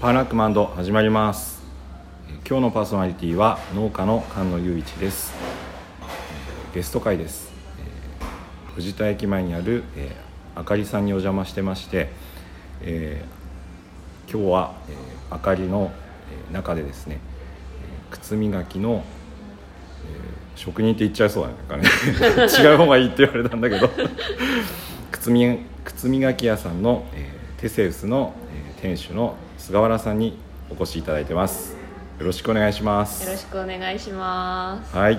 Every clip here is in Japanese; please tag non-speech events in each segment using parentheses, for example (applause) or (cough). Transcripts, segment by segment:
パーラックマンド始まります。えー今日のパーソナリティは農家の菅野雄一です。えーゲスト会です、えー藤田駅前にある、えーあかりさんにお邪魔してまして、えー今日は、えーあかりの、えー中でですね、えー靴磨きの、えー職人って言っちゃいそうだね (laughs) 違う方がいいって言われたんだけど。(laughs) 靴み靴磨き屋さんの、えーテセウスの、えー店主の菅原さんにお越しいただいてます。よろしくお願いします。よろしくお願いします。はい。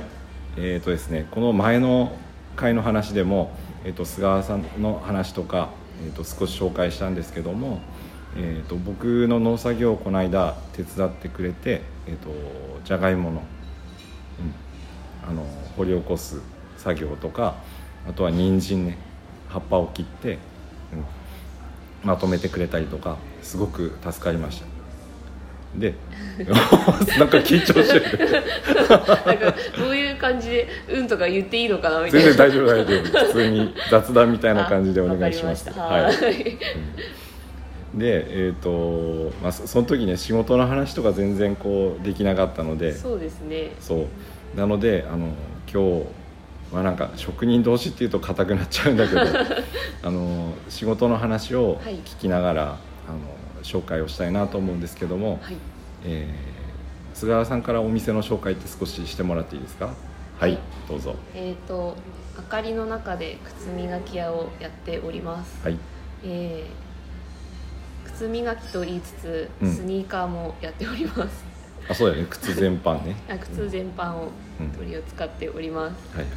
えーとですねこの前の回の話でも、えー、と菅原さんの話とか、えー、と少し紹介したんですけども、えー、と僕の農作業をこの間手伝ってくれて、えー、とじゃがいもの,、うん、あの掘り起こす作業とかあとは人参ね葉っぱを切って、うん、まとめてくれたりとかすごく助かりましたで (laughs) なんか緊張してるなんかどういう感じでうんとか言っていいのかなみたいな。全然大丈夫大丈夫普通に雑談みたいな感じでお願いします。ははいい。でえっ、とまあそその時ね仕事の話とか全然こうできなかったのでそうですね。そうなのであの今日まあなんか職人同士っていうと硬くなっちゃうんだけど (laughs) あの仕事の話をはい。聞きながら、あの紹介をしたいなと思うんですけども、はい。えー菅原さんからお店の紹介って少ししてもらっていいですか？はい、はいどうぞ。えっ、と明かりの中で靴磨き屋をやっております。はい。えー靴磨きと言いつつ、うん。スニーカーもやっております。あそうだよね。靴全般ね。(laughs) あ靴全般をうん。取り扱っております。はいはい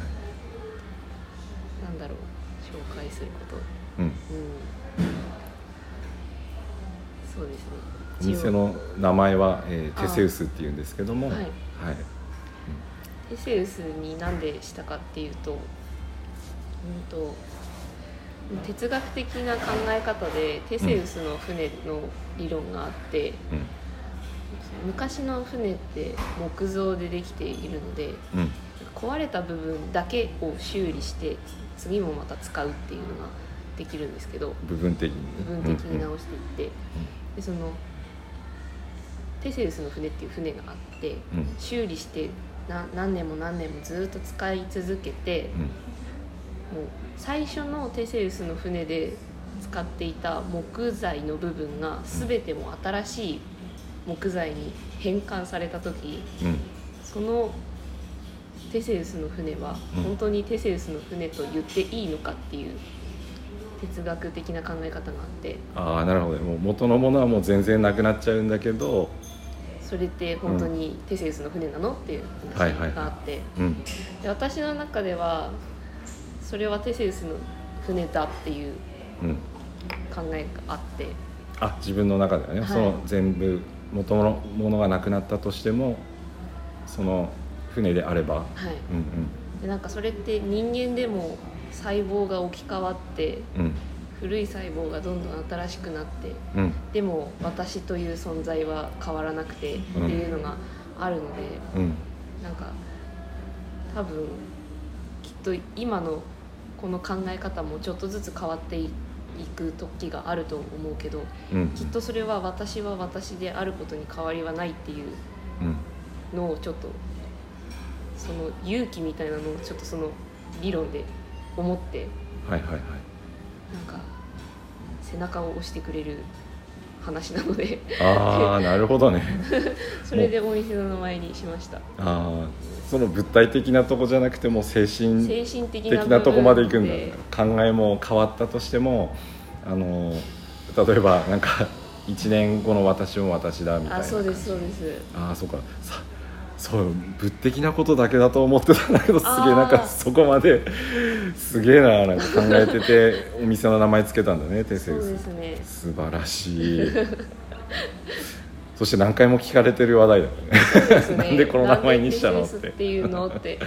なんだろう紹介すること。うん。うん。そうですね。お店の名前は、えーあ。テセウスっていうんですけども。はい。はい。テセウスになんでしたかっていうと,、うん、と哲学的な考え方でテセウスの船の理論があって、うん。昔の船って木造でできているのでうん。壊れた部分だけを修理して次もまた使うっていうのができるんですけど部分的に部分的に直していって、でそのテセウスの船っていう船があってうんうん。修理してな何年も何年もずっと使い続けてうん。もう最初のテセウスの船で使っていた木材の部分が全ても新しい木材に変換された時うん。そのテセウスの船はうん本当にテセウスの船と言っていいのかっていう哲学的な考え方があってああなるほどもう元のものはもう全然なくなっちゃうんだけどそれって本当にテセウスの船なのっていう話があってうん。で私の中ではそれはテセウスの船だっていううん。考えがあってあ自分の中ではね、はい。その全部元のものがなくなったとしてもその船であれば。はい。うんでなんかそれって人間でも細胞が置き換わってうん。うん古い細胞がどんどん新しくなってうん。でも私という存在は変わらなくてっていうのがあるので、うん。なんか多分きっと今のこの考え方もちょっとずつ変わっていく時があると思うけどうん。きっとそれは私は私であることに変わりはないっていううん。のをちょっとその勇気みたいなのをちょっとその理論で思ってはいはいはい。なんか背中を押してくれる話なので。ああなるほどね。(laughs) それでお店の名前にしました。ああその物体的なとこじゃなくても精神精神的的ななとこまで行くんだ。で。考えも変わったとしてもあの例えばなんか1年後の私も私だみたいなあそうですそうです。ああそうか。さそう物的なことだけだと思ってたんだけどすげえなんかそこまですげえななんか考えててお店の名前つけたんだねテセウスですね。素晴らしい。(laughs) そして何回も聞かれてる話題だよね。ね。(laughs) なんでこの名前にしたのなんでテセウスっていうのって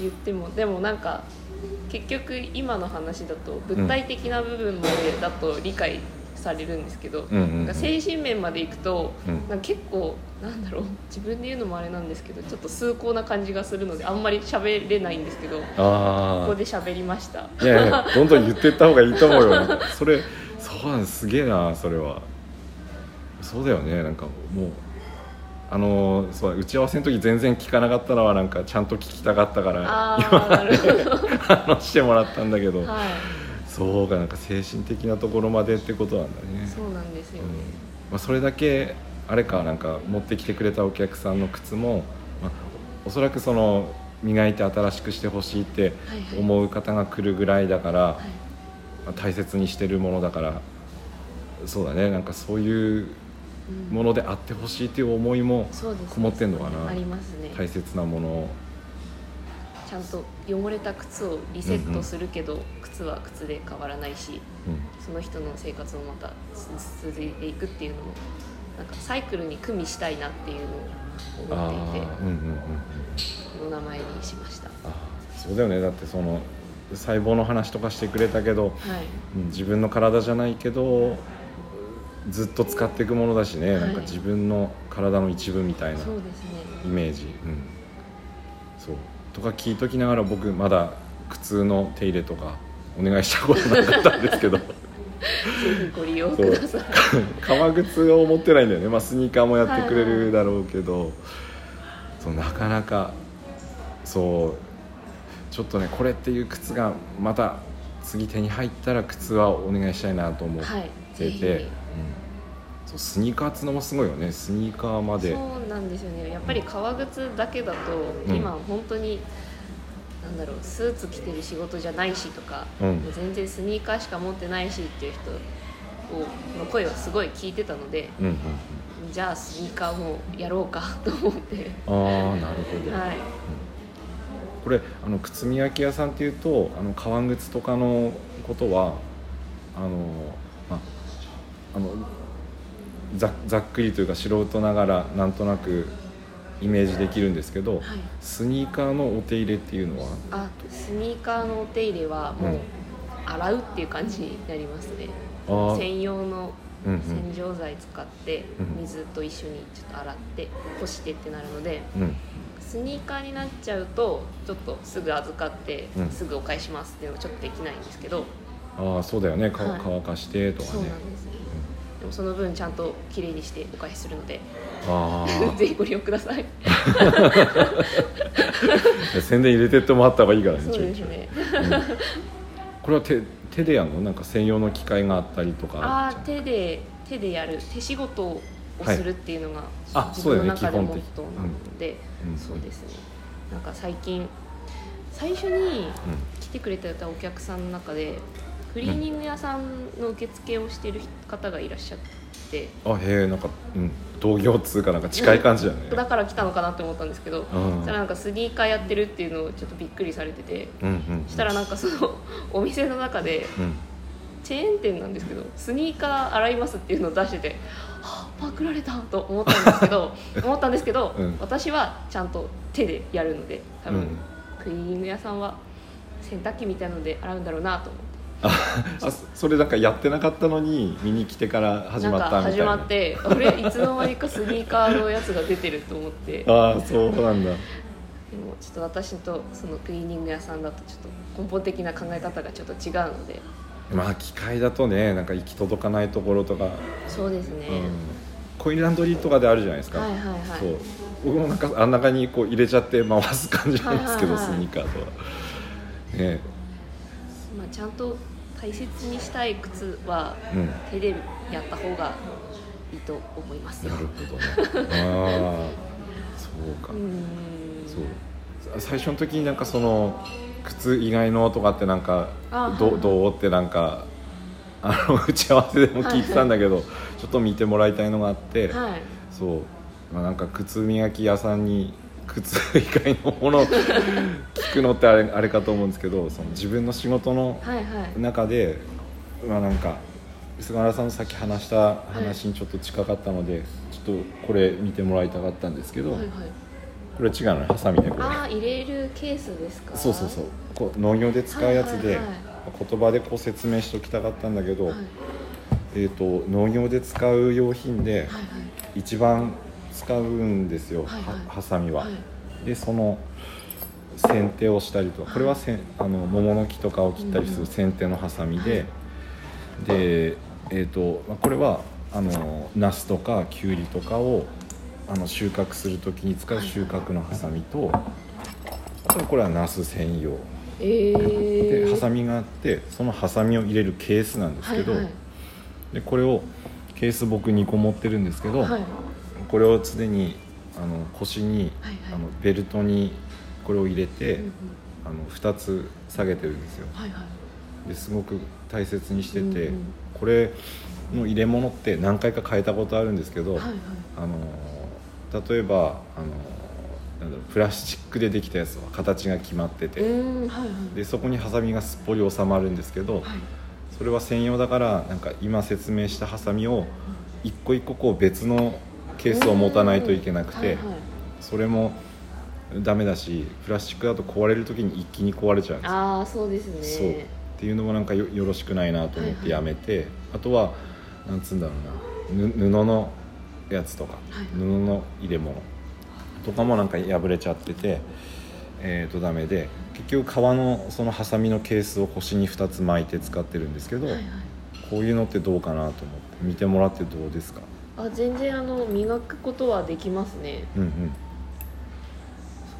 言ってもでもなんか結局今の話だと物体的な部分までだと理解されるんですけど、うんうんうん。なんか精神面までいくと、うん。なんか結構なんだろう自分で言うのもあれなんですけどちょっと崇高な感じがするのであんまり喋れないんですけどこあこで喋りました。あいやいやどんどん言ってった方がいいと思うよ。それそうなんですすげえなそれは。そうだよねなんかもうあのそう打ち合わせの時全然聞かなかったのはなんかちゃんと聞きたかったからああなるほど。(laughs) 話してもらったんだけど、はいそうかなんか精神的なところまでってことなんだね。そうなんですよね、うん。まあ、それだけあれかなんか持ってきてくれたお客さんの靴も、まあ、おそらくその磨いて新しくしてほしいってはいはい。思う方が来るぐらいだから、はい。まあ大切にしてるものだからそうだね。なんかそういううん。ものであってほしいっていう思いもこもってんのかな。ありますね。大切なものをちゃんと汚れた靴をリセットするけど、靴は靴で変わらないしうん。その人の生活もまた続いていくっていうのもなんかサイクルに組みしたいなっていうのを思っていてうんうんうんうんこの名前にしました。あそうだよね。だってその細胞の話とかしてくれたけど、はい。うん自分の体じゃないけどずっと使っていくものだしね、はい。なんか自分の体の一部みたいなイメージ、うん、そうとか聞いときながら僕まだ靴の手入れとかお願いしたことなかったんですけど。ご利用ください。革靴を持ってないんだよね、まあ、スニーカーもやってくれるだろうけど、そうなかなかそう。ちょっとねこれっていう靴がまた次手に入ったら靴はお願いしたいなと思ってはい。うんそうスニーカーっつのもすごいよね。スニーカーまで。そうなんですよね。やっぱり革靴だけだと、うん。今本当になんだろうスーツ着てる仕事じゃないしとか、うん。全然スニーカーしか持ってないしっていう人をの声はすごい聞いてたのでうんうんじゃあスニーカーもやろうかと思って。うんああなるほど、はい。これあの靴磨き屋さんっていうとあの革靴とかのことはあの、まあ、あのざざっくりというか素人ながらなんとなくイメージできるんですけど、はい。スニーカーのお手入れっていうのは？あスニーカーのお手入れはもう洗うっていう感じになりますね、専用のうんうん。洗浄剤使ってうん水と一緒にちょっと洗って干してってなるのでうん。スニーカーになっちゃうとちょっとすぐ預かってうん。すぐお返ししますっていうのはちょっとできないんですけど、ああそうだよね。かはい。乾かしてとかそうねなんですでもその分ちゃんときれいにしてお返しするのであ (laughs) ぜひご利用ください。あ (laughs) 宣伝入れてってもらった方がいいからねそうですね。これは手手でやるの？なんか専用の機械があったりとか。ああ手で手でやる。手仕事をするっていうのが、あ自分の中でモットーなので、うん。そうですね。なんか最近最初に来てくれてたお客さんの中でクリーニング屋さんの受付をしてる方がいらっしゃって、あへえんか、うん、同業っつうかなんか近い感じだね、だから来たのかなって思ったんですけど、うん。そしたらなんかスニーカーやってるっていうのをちょっとびっくりされててうんうんそしたらなんかそのお店の中でうん。チェーン店なんですけどスニーカー洗いますっていうのを出しててはあパクられたと思ったんですけど (laughs) 思ったんですけど、うん。私はちゃんと手でやるので多分、うん。クリーニング屋さんは洗濯機みたいので洗うんだろうなと思ってあそれなんかやってなかったのに見に来てから始まったみたいな。なんか始まってあれいつの間にかスニーカーのやつが出てると思って。でもああそうなんだ。ちょっと私とそのクリーニング屋さんだとちょっと根本的な考え方がちょっと違うので。まあ機械だとねなんか行き届かないところとか、そうですね、うん、コインランドリーとかであるじゃないですか、はいはいはい。そう。僕もなんかあん中にこう入れちゃって回す感じなんですけど、はいはいはい。スニーカーとは。ねまあ、ちゃんと大切にしたい靴はうん。手でやった方がいいと思います。よなるほどね。ああそうか、そう。最初の時になんかその靴以外のとかってなんかどどうってなんかあの打ち合わせでも聞いてたんだけど、ちょっと見てもらいたいのがあって、はい。そう、まあ、なんか靴磨き屋さんに靴以外のものを聞くのってあれあれかと思うんですけどその自分の仕事のはいはい。中で、まあ、なんか菅原さんのさっき話した話にちょっと近かったので、ちょっとこれ見てもらいたかったんですけど、はいはい。これ違うのねハサミねこれ。ああ入れるケースですか？そうそうそう。こう農業で使うやつで、はいはいはい。言葉でこう説明しておきたかったんだけど、はい。えー、と農業で使う用品ではいはい。一番使うんですよ、はいはい。はハサミは。はい。でその剪定をしたりとかこれはせんあの桃の木とかを切ったりすうんる剪定のハサミで、で、えーとまあ、これはあのナスとかきゅうりとかをあの収穫する時に使う収穫のハサミとあとこれはナス専用。ええでハサミがあってそのハサミを入れるケースなんですけど、はいはい。でこれをケース僕2個持ってるんですけど、はいこれを常にあの腰に、はいはい。あのベルトにこれを入れて、うんうん。あの2つ下げてるんですよ。はいはい。ですごく大切にしてて、うんうん。これの入れ物って何回か変えたことあるんですけど、はいはい。あの例えばあのなんだろうプラスチックでできたやつは形が決まってて、うんはいはい。でそこにハサミがすっぽり収まるんですけど、はい。それは専用だからなんか今説明したハサミを一個一個こう別のケースを持たないといけなくて、はいはい。それもダメだしプラスチックだと壊れる時に一気に壊れちゃうんですよ。ああそうですそう。ねっていうのもなんかよよろしくないなと思ってやめて、あとはなんつうんだろうなぬ布のやつとか、はい布の入れ物とかもなんか破れちゃっててえー、とダメで結局革のそのハサミのケースを腰に2つ巻いて使ってるんですけど、はいはい。こういうのってどうかなと思って見てもらってどうですか？あ全然あの磨くことはできますね。うんうん。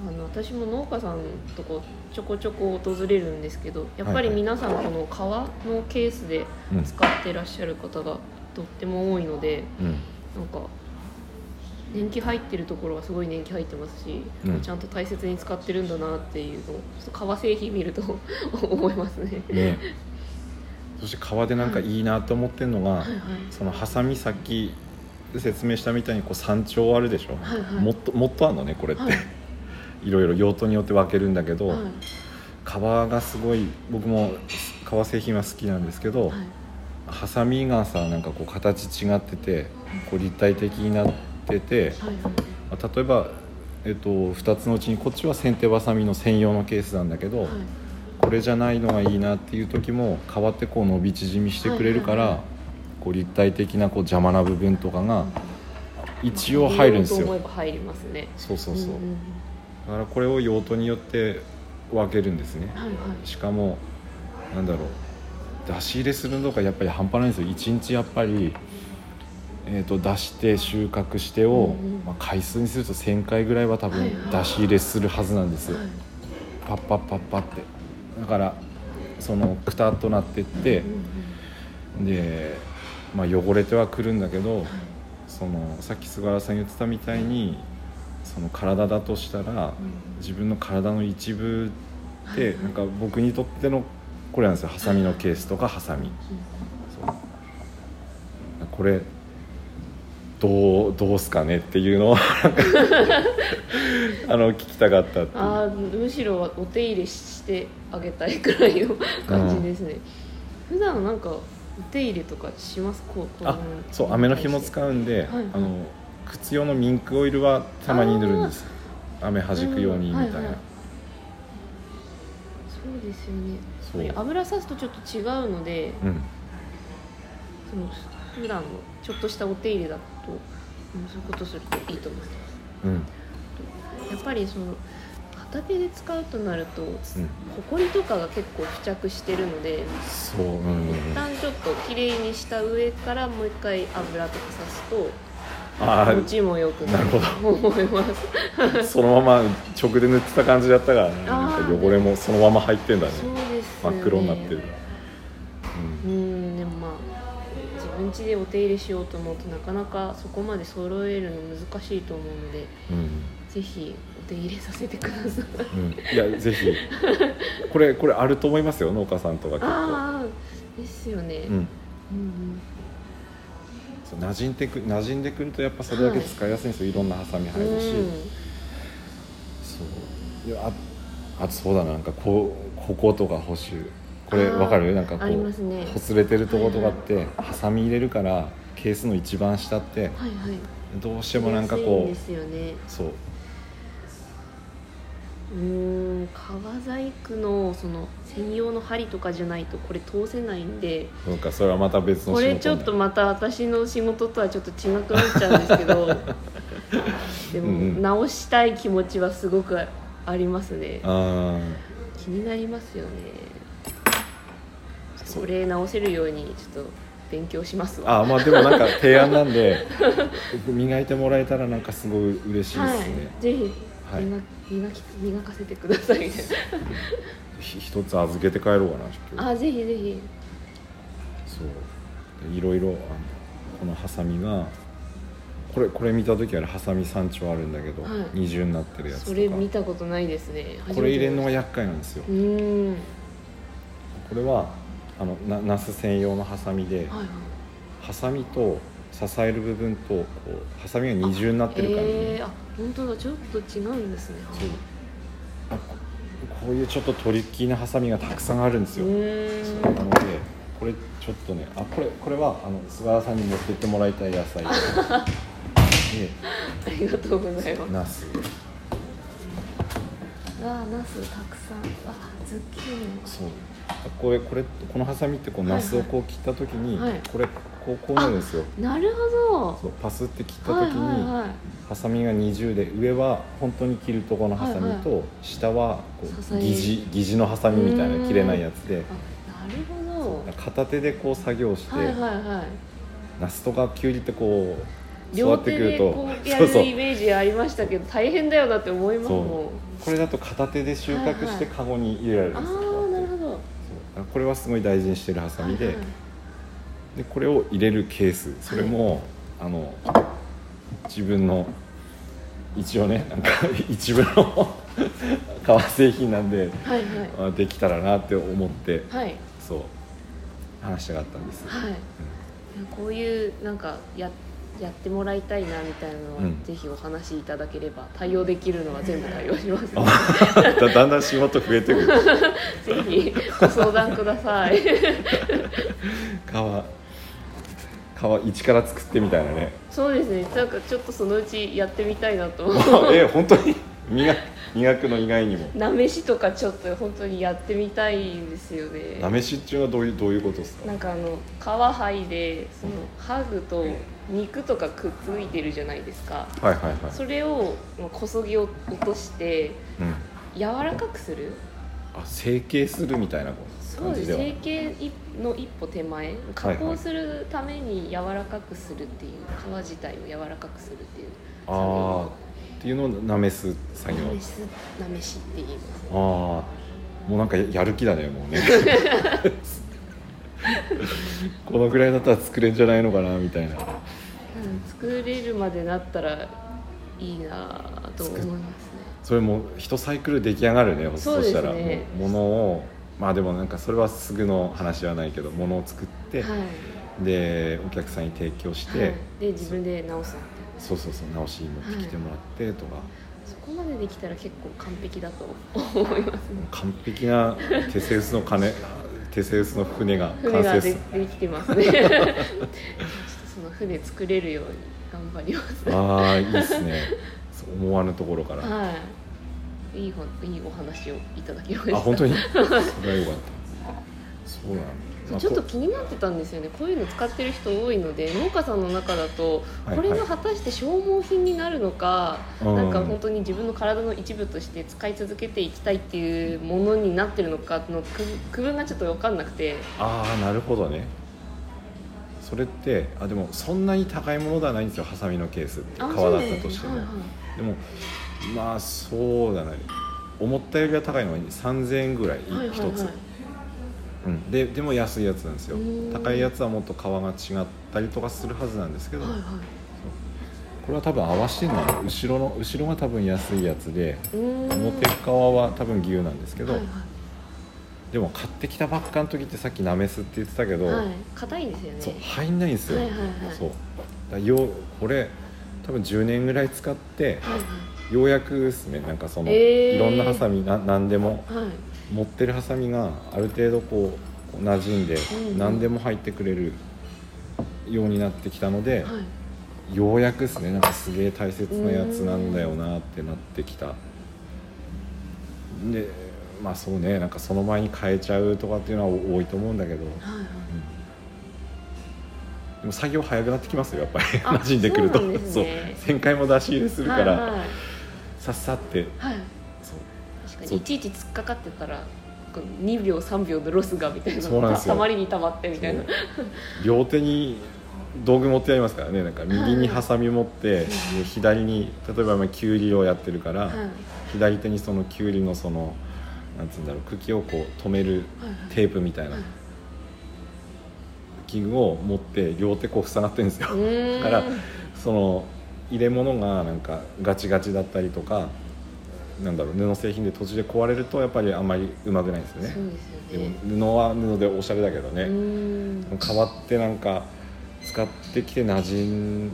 あの私も農家さんとこちょこちょこ訪れるんですけどやっぱりはいはい。皆さんこの革のケースでうん使ってらっしゃる方がとっても多いのでうん。なんか年季入ってるところはすごい年季入ってますし、うん。ちゃんと大切に使ってるんだなっていうのを革製品見ると (laughs) 思いますね。ね。そして革でなんかいいなと思ってるのが、はいはい。そのハサミ先で説明したみたいにこう山頂あるでしょ、はいはい。もっともっとあるのねこれって、はい。い、ろいろ用途によって分けるんだけど、はい。革がすごい僕も革製品は好きなんですけど、はい。ハサミがさなんかこう形違っててこう立体的になってて、はいまあ例えば、えっと、2つのうちにこっちは先手バサミの専用のケースなんだけど、はい。これじゃないのがいいなっていう時も革ってこう伸び縮みしてくれるから、はいはいはこう立体的なこう邪魔な部分とかが一応入るんですよ。入りますね。そうそうそう、んんん。だからこれを用途によって分けるんですね。はいはい。しかもなんだろう。出し入れするのがやっぱり半端ないんですよ。1日やっぱり、えー、と出して収穫してを、うんうん。まあ、回数にすると1000回ぐらいは多分はいはい。出し入れするはずなんですよ、はい。パッパッパッパって。だからそのくたっとなってってうんうん。で、まあ、汚れてはくるんだけどはい。そのさっき菅原さん言ってたみたいにその体だとしたらうん自分の体の一部でなんか僕にとってのこれなんですよ。ハサミのケースとかハサミ。これどうどうすかねっていうのを (laughs) あの聞きたかったっああむしろお手入れしてあげたいくらいの感じですね、普段なんかお手入れとかします？こうこあそう飴の紐使うんで、はいはい。あの靴用のミンクオイルはたまに塗るんです。飴弾くようにみたいな、うんはいはい。そうですよね。油さすとちょっと違うのでうん。その普段のちょっとしたお手入れだと、うん、そういうことするといいと思います。うん。やっぱりその畑で使うとなると、うん。ほこりとかが結構付着してるのでそううん一旦ちょっときれいにした上からもう一回油とかさすとあ持ちもよくなると思います。あ (laughs) そのまま直で塗ってた感じだったからね。汚れもそのまま入ってんだね。そうですね。っ黒になってる、ううんんでもまあ自分家でお手入れしようと思うとなかなかそこまで揃えるの難しいと思うのでうん。ぜひお手入れさせてください。うん、いやぜひ。これこれあると思いますよ農家さんとか結構、ああですよね、うん、うんうん。馴染んでく馴染んでくるとやっぱそれだけ使いやすいんですよ、い、ろんなハサミ入るし、そう。いやああとそうだななんかこうこことか補修。これわかる？なんかこうね。ほつれてるとことかって、ハサミ入れるからケースの一番下ってはいはい。どうしてもなんかこうですよね。そううーん革細工のその専用の針とかじゃないとこれ通せないんでなんかそれはまた別のこれちょっとにまた私の仕事とはちょっと違くなっちゃうんですけど (laughs) でも、直したい気持ちはすごくありますね。あ気になりますよね。そう。これ直せるようにちょっと勉強しますわ。あまあでもなんか提案なんで (laughs) 磨いてもらえたらなんかすごい嬉しいですね、はい、ぜひはい。磨,、磨き磨かせてくださいみたいひ一つ預けて帰ろうかなあぜひぜひ。そう。でいろいろあのこのハサミがこれこれ見た時はハサミ3丁あるんだけど、はい。二重になってるやつとか。それ見たことないですね。これ入れるのがや厄介なんですよ。これはあのなナス専用のハサミで、はいはい。ハサミと支える部分とこうハサミが二重になってる感じ、えー、あ本当だちょっと違うんですね。そう。あここういうちょっとトリッキーなハサミがたくさんあるんですうよ、なのでこれちょっとねあこれこれはあの菅原さんに持ってってもらいたい野菜。(laughs) でありがとうございます。ナス。あナスたくさん。あズッキーニも。そう。あこれこれこのハサミってこうはいはいナスをこう切った時に、はいこれこうこうなるんですよ。なるほそうパスって切ったどはい時に、はいはい。ハサミが二重で上は本当に切るところのハサミと、はい下はこう疑似疑似のハサミみたいな切れないやつで。あなるほど。片手でこう作業して、はいはいはい。ナスとかキュウリってこう両育ってくると手でこうやるイメージありましたけど大変だよなって思いますもん。これだと片手で収穫してカゴに入れられるあんですこれはすごい大事にしてるハサミで,、はいはいでこれを入れるケース。それも、あの自分の一応ねなんか (laughs) 一部の (laughs) 革製品なんではいはい。あできたらなって思ってはい。そう話したかったんです、はい、こういうなんかややってもらいたいなみたいなのは、うん。ぜひお話しいただければ対応できるのは全部対応します。あだだんだん仕事増えてくる。(laughs) ぜひご相談ください。革革一から作ってみたいなね。そうですね。なんかちょっとそのうちやってみたいなと。(laughs) え本当に？磨磨くの以外にも。なめしとかちょっと本当にやってみたいんですよね。なめしっていうのはどういうどういうことですか？なんかあの皮剥いでそのハグと肉とかくっついてるじゃないですか。はいはいはい。それをまあこそぎを落としてうん。柔らかくする？あ成形するみたいなそうです。成形の一歩手前。加工するために柔らかくするっていう皮自体を柔らかくするっていう。ああっていうのをなめす作業。なめしなめしって言います。ああもうなんかやる気だねもうね。(laughs) このぐらいだったら作れんじゃないのかなみたいな。うん作れるまでなったらいいなと思いますね。それも一サイクル出来上がるねそうしたら。もう物をまあでもなんかそれはすぐの話はないけど物を作って、はい。でお客さんに提供して、はい、で自分で直すそうそうそう直し持ってきてもらってとか、そこまでできたら結構完璧だと思いますね。完璧なテセウスの鐘テセウスの船が完成できてますね。その船作れるように頑張ります。ああいいですね。そう思わぬところから、はい。いいほいいお話をいただきました。あ本当に？(laughs) それはよかった。そうなんだ、まあちょっとこ気になってたんですよね。こういうの使ってる人多いので農家さんの中だとはいこれが果たして消耗品になるのか、うん。なんか本当に自分の体の一部として使い続けていきたいっていうものになってるのかの区区分がちょっと分かんなくて。ああなるほどね。それってあでもそんなに高いものではないんですよ。ハサミのケースってあ革だったとしても、そうなんでもまあそうだね。思ったよりは高いのは3000円ぐらいねはいはいはい。はいうん、ででも安いやつなんですよ。高いやつはもっと皮が違ったりとかするはずなんですけど、はいはい。これは多分合わせてるのは後ろの後ろが多分安いやつで表側は多分牛なんですけど、はいはでも買ってきたばっかの時ってさっきなめすって言ってたけど、いはい。硬いんですよね。そう入んないんですよ、はいはいはい。そう。だようこれ多分10年ぐらい使ってはいはい。ようやくですね。なんかその、えー。いろんなハサミな何でも。はい持ってるハサミがある程度こう馴染んでうん何でも入ってくれるようになってきたので、はい。ようやくですね。なんかすげえ大切なやつなんだよなってなってきた。でまあそうね。なんかその前に変えちゃうとかっていうのは多いと思うんだけど、うんはい。はいでも作業早くなってきますよやっぱり。あ馴染んでくると。そうなんですね。旋回も出し入れするから、はいはい。さっさって。はい。そう。確かにいちいち突っかかってたらここう2秒3秒のロスがみたいなそうなんですよ。たたまりにたまってみたいな。両手に道具持ってやりますからねなんか右にハサミ持って、で左に例えば今きゅうりをやってるから、はい。左手にそのきゅうりのそのなんつうんだろう茎をこう止めるはい。テープみたいなはい。器具を持って両手こう塞がってるんですよ、だからその入れ物がなんかガチガチだったりとかなんだろう布製品で途中で壊れるとやっぱりあんまりうまくないんですよね。でね。も布は布でおしゃれだけどね、変わってなんか使ってきて馴染ん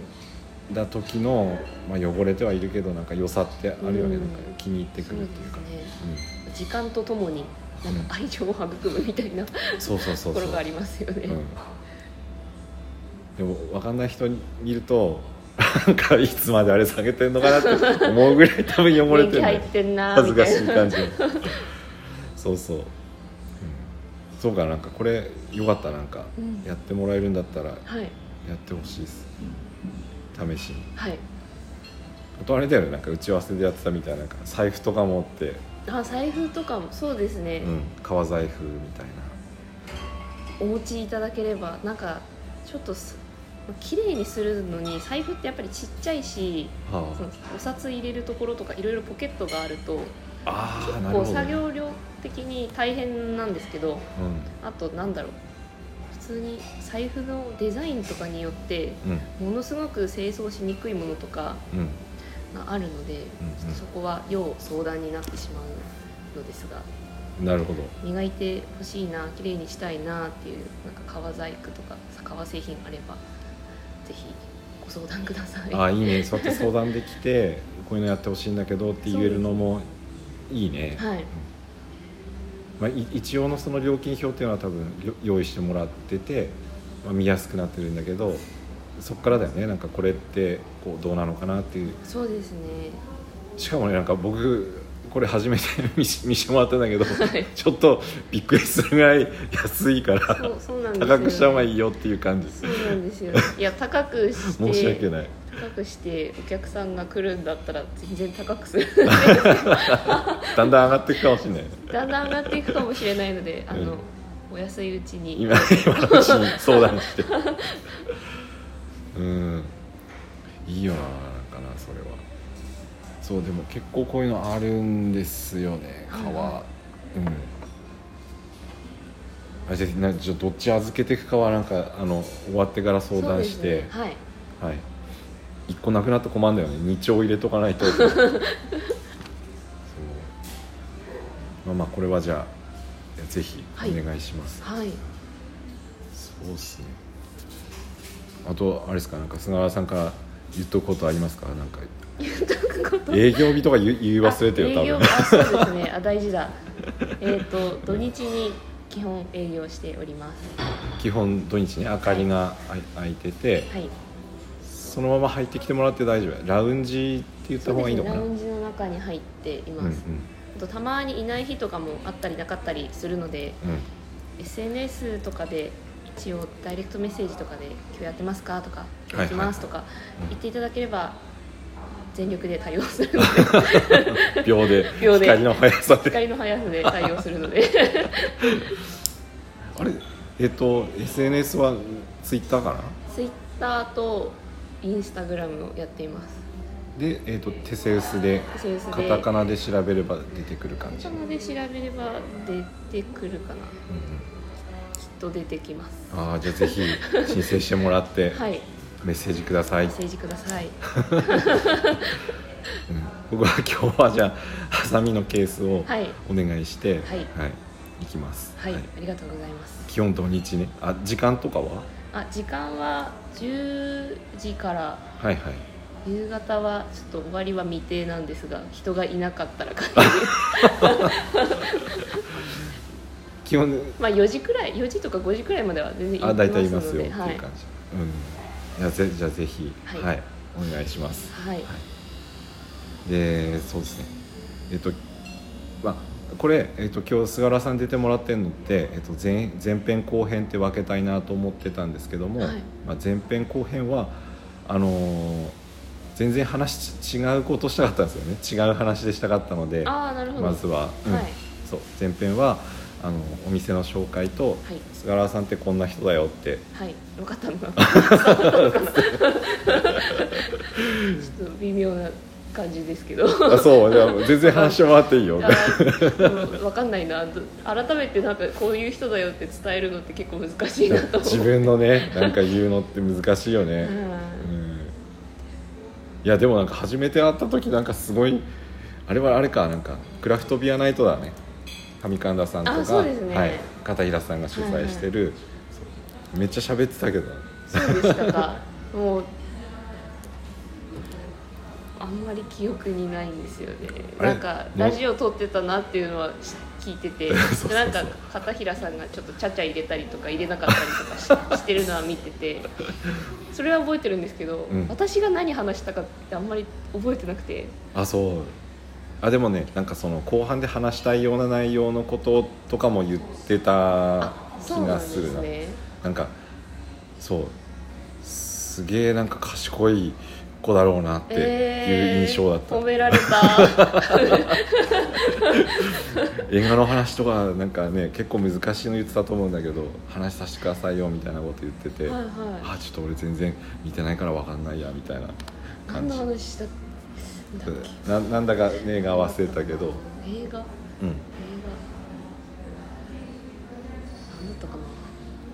だ時の、まあ、汚れてはいるけどなんか良さってあるよね、うん。なんか気に入ってくるっていうか。すね。時間とともになんか愛情を育むみたいなとうん、そうそうそう。そうころがありますよね。うん、でも分かんない人に見るとなんかいつまであれ下げてんのかなって思うぐらい多分汚れてる年季入ってんな (laughs) 恥ずかしい感じそうそう、うん。そうかなんかこれよかったなんかうんやってもらえるんだったらやはい。ってほしいです。試しに。はい。あとあれだよねなんか打ち合わせでやってたみたいな。なんか財布とか持って、あ財布とかもそうですね、うん、革財布みたいお持ちいただければなんかちょっとす綺麗にするのに財布ってやっぱりちっちゃいしなはそのお札入れるところとかいろいろポケットがあるとあああ結構作業量的に大変なんですけどうあとなんだろう。普通に財布のデザインとかによってんうん。ものすごく清掃しにくいものとかうん。があるので、うんちょっとそこは要相談になってしまうのですがなるほど。磨いてほしいな綺麗にしたいなっていうなんか革細工とか革製品あればぜひご相談ください。ああいいね。そうやって相談できて (laughs) こういうのやってほしいんだけどって言えるのもいいね、はい。まあ、い一応のその料金表っていうのは多分よ用意してもらってて、まあ、見やすくなってるんだけどそっからだよね。なんかこれってこうどうなのかなっていう。そうですね。しかもねなんか僕これ初めて見し (laughs) 見してもらったんだけど、はい。ちょっとびっくりするぐらい安いから高くした方がいいよっていう感じそうなんですよ。いや高くして申し訳ない。高くしてお客さんが来るんだったら全然高くする。(laughs) だんだん上がっていくかもしれない。だんだん上がっていくかもしれないのであの、うんお安いうちに。今今のうちに相談して。(laughs) うん。いいよななんかなそれはそうでも結構こういうのあるんですよね。はい革、はうん。あじゃあなじゃあどっち預けていくかはなんかあの終わってから相談して、そうですね。はい。はい。一個なくなったら困るんだよね。二丁入れとかないと。(laughs) そう。まあまあこれはじゃあぜひはい。お願いします、はい。そうっすね。あとあれですか？なんか菅原さんから言っとくことありますか？なんか。営業日とか言い言い忘れてるあ営業多分あそうですね。あ大事だ。えっ、と土日に基本営業しております。基本土日ね明かりがあい開いててはい。そのまま入ってきてもらって大丈夫。ラウンジって言った方がいいのかな？ラウンジの中に入っていうんうん。ます、あとたまにいない日とかもあったりなかったりするのでうん。SNS とかで一応ダイレクトメッセージとかで「今日やってますか?」とか「はいやってます」とかうん。言っていただければ全力で対応するので。(laughs) 秒で (laughs) 秒で。光の速さで。光の速さで対応するので。(laughs) あれえっと SNS はツイッターかな Twitter と Instagram をやっています。で、えっとテセウスでセウスで。カタカナで調べれば出てくる感じ、カタカナで調べれば出てくるかな。うんと出てきます。ああじゃあぜひ申請してもらって (laughs) はい。メッセージください、メッセージください。(laughs) うん。僕は今日はじゃあハサミのケースをはい。お願いしてはい。行きます、はい、ありがとうございます。基本土日ね。あ時間とかは？あ時間は10時から。はいはい。夕方はちょっと終わりは未定なんですが人がいなかったら (laughs) 基本まあ4時くらい4時とか5時くらいまでは全然いあ大体いますよっていうはい、感じ、うん。じゃあぜじゃあぜひはい。はい、お願いします。はい。でそうですね。えっとまあこれ、えっと、今日菅原さん出てもらってるのって、えっと、前前編後編って分けたいなと思ってたんですけども、はい。まあ、前編後編はあのー全然話違うことしたかったんですよね。違う話でしたかったのでああなるほど。まずは、うん。はい。そう。前編はあのお店の紹介とはい。菅原さんってこんな人だよって。はい。分かったの。か (laughs) なちょっと微妙な感じですけど。あそう。じゃあ全然話してもらっていいよ。分かんないな。ど改めてなんかこういう人だよって伝えるのって結構難しいなと。自分のねなんか言うのって難しいよね、うん。うん。いやでもなんか初めて会った時なんかすごいあれはあれかなんかクラフトビアナイトだね上神田さんとかね。はい、片平さんが主催してる、そうめっちゃ喋ってたけど。そうでしたか。(laughs) もうあんまり記憶にないんですよね。なんかラジオ撮ってたなっていうのはし聞いてて (laughs) なんか片平さんがちょっとちゃちゃ入れたりとか入れなかったりとかししてるのは見ててそれは覚えてるんですけど、うん。私が何話したかってあんまり覚えてなくて。あそうあでもねなんかその後半で話したいような内容のこととかも言ってたあ気そうなんですがるな。ねなんかそうすげえなんか賢い子だろうなっていう印象だった、えー褒められた。(laughs) 映画の話とかなんかね結構難しいの言ってたと思うんだけど話させてくださいよみたいなこと言ってて、はいはい。あちょっと俺全然見てないから分かんないやみたいな何の感じ話したっけ？ななんだかね映画忘れたけど、映画？映画？うん、何だったかな？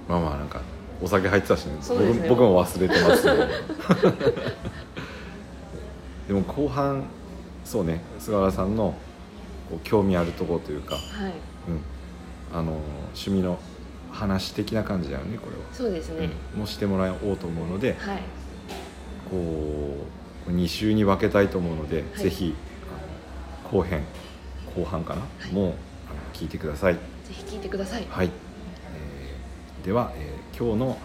まあまあなんかお酒入ってたしね。そうですね。僕僕も忘れてますけど。(laughs) でも後半そうね。菅原さんの興味あるところというか、はい。うん、あの趣味の話的な感じだよねこれは。そうですね、うん。もしてもらおうと思うのではい。こう2週に分けたいと思うので、はい。ぜひ後編後半かな、もうあの聞いてください。ぜひ聞いてください。はい、えーでは、えー今日の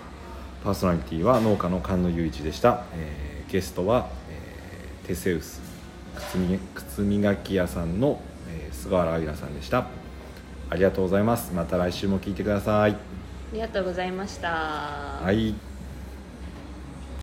パーソナリティは農家の菅野雄一でした、えーゲストは、えーテセウス靴磨き屋さんの、えー菅原明さんでした。ありがとうございます。また来週も聞いてください。ありがとうございました。はい